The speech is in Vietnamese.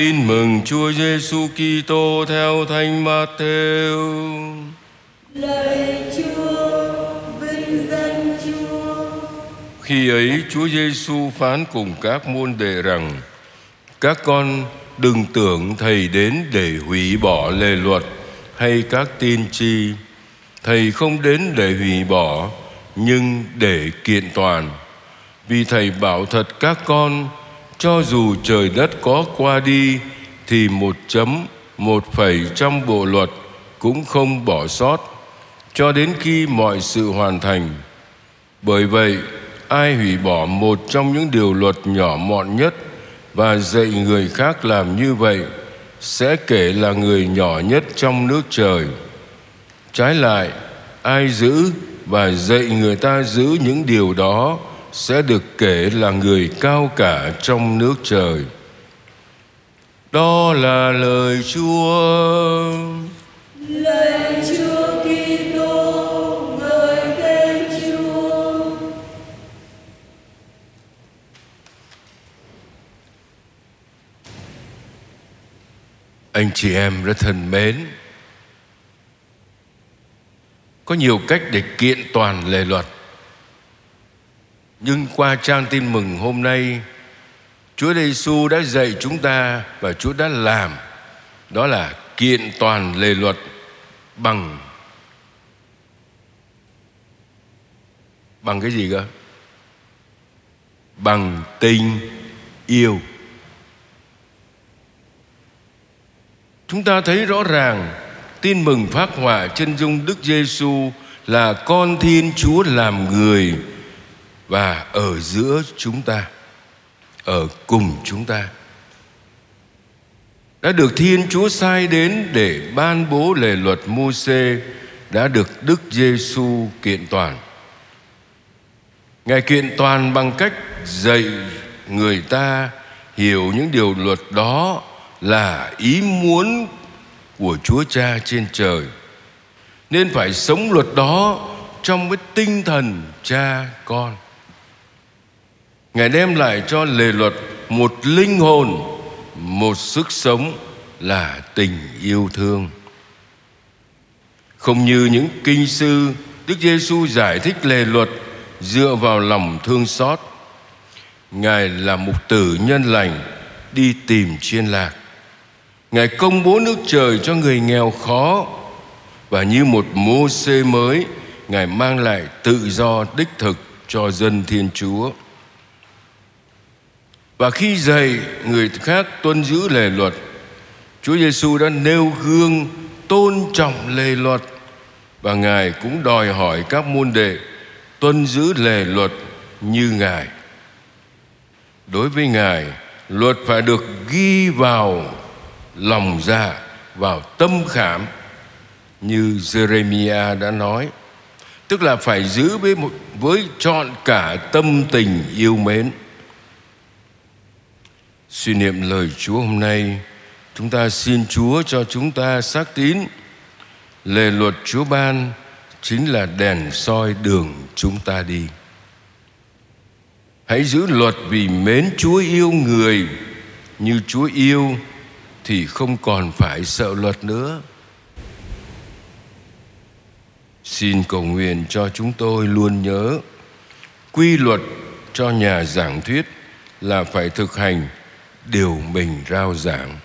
Tin mừng Chúa Giêsu Kitô theo Thánh Matthew. Lạy Chúa, vinh danh Chúa. Khi ấy Chúa Giêsu phán cùng các môn đệ rằng: Các con đừng tưởng thầy đến để hủy bỏ lề luật hay các tiên tri. Thầy không đến để hủy bỏ nhưng để kiện toàn. Vì thầy bảo thật các con cho dù trời đất có qua đi, thì một chấm, một phẩy trong bộ luật cũng không bỏ sót. Cho đến khi mọi sự hoàn thành. Bởi vậy, ai hủy bỏ một trong những điều luật nhỏ mọn nhất và dạy người khác làm như vậy, sẽ kể là người nhỏ nhất trong nước trời. Trái lại, ai giữ và dạy người ta giữ những điều đó sẽ được kể là người cao cả trong nước trời. Đó là lời chúa. Lạy Chúa Kitô, ngợi khen Chúa. anh chị em rất thân mến có nhiều cách để kiện toàn lề luật nhưng qua trang tin mừng hôm nay, Chúa Giêsu đã dạy chúng ta và Chúa đã làm đó là kiện toàn lề luật bằng bằng cái gì cơ? Bằng tình yêu. Chúng ta thấy rõ ràng, tin mừng phát họa chân dung Đức Giêsu là con Thiên Chúa làm người và ở giữa chúng ta, ở cùng chúng ta, đã được Thiên Chúa sai đến để ban bố lề luật Môse đã được Đức Giêsu kiện toàn. Ngài kiện toàn bằng cách dạy người ta hiểu những điều luật đó là ý muốn của Chúa Cha trên trời. Nên phải sống luật đó trong cái tinh thần cha con. Ngài đem lại cho lề luật một linh hồn, một sức sống là tình yêu thương. Không như những kinh sư, Đức Giêsu giải thích lề luật dựa vào lòng thương xót. Ngài là mục tử nhân lành đi tìm chiên lạc. Ngài công bố nước trời cho người nghèo khó và như một mô xê mới, Ngài mang lại tự do đích thực cho dân Thiên Chúa. Và khi dạy người khác tuân giữ lề luật, Chúa Giêsu đã nêu gương tôn trọng lề luật và Ngài cũng đòi hỏi các môn đệ tuân giữ lề luật như Ngài. Đối với Ngài, luật phải được ghi vào lòng dạ, vào tâm khảm như Jeremiah đã nói, tức là phải giữ với một với trọn cả tâm tình yêu mến. Suy niệm lời Chúa hôm nay, chúng ta xin Chúa cho chúng ta xác tín lề luật Chúa ban chính là đèn soi đường chúng ta đi. Hãy giữ luật vì mến Chúa yêu người như Chúa yêu thì không còn phải sợ luật nữa. Xin cầu nguyện cho chúng tôi luôn nhớ quy luật cho nhà giảng thuyết là phải thực hành điều mình rao giảng.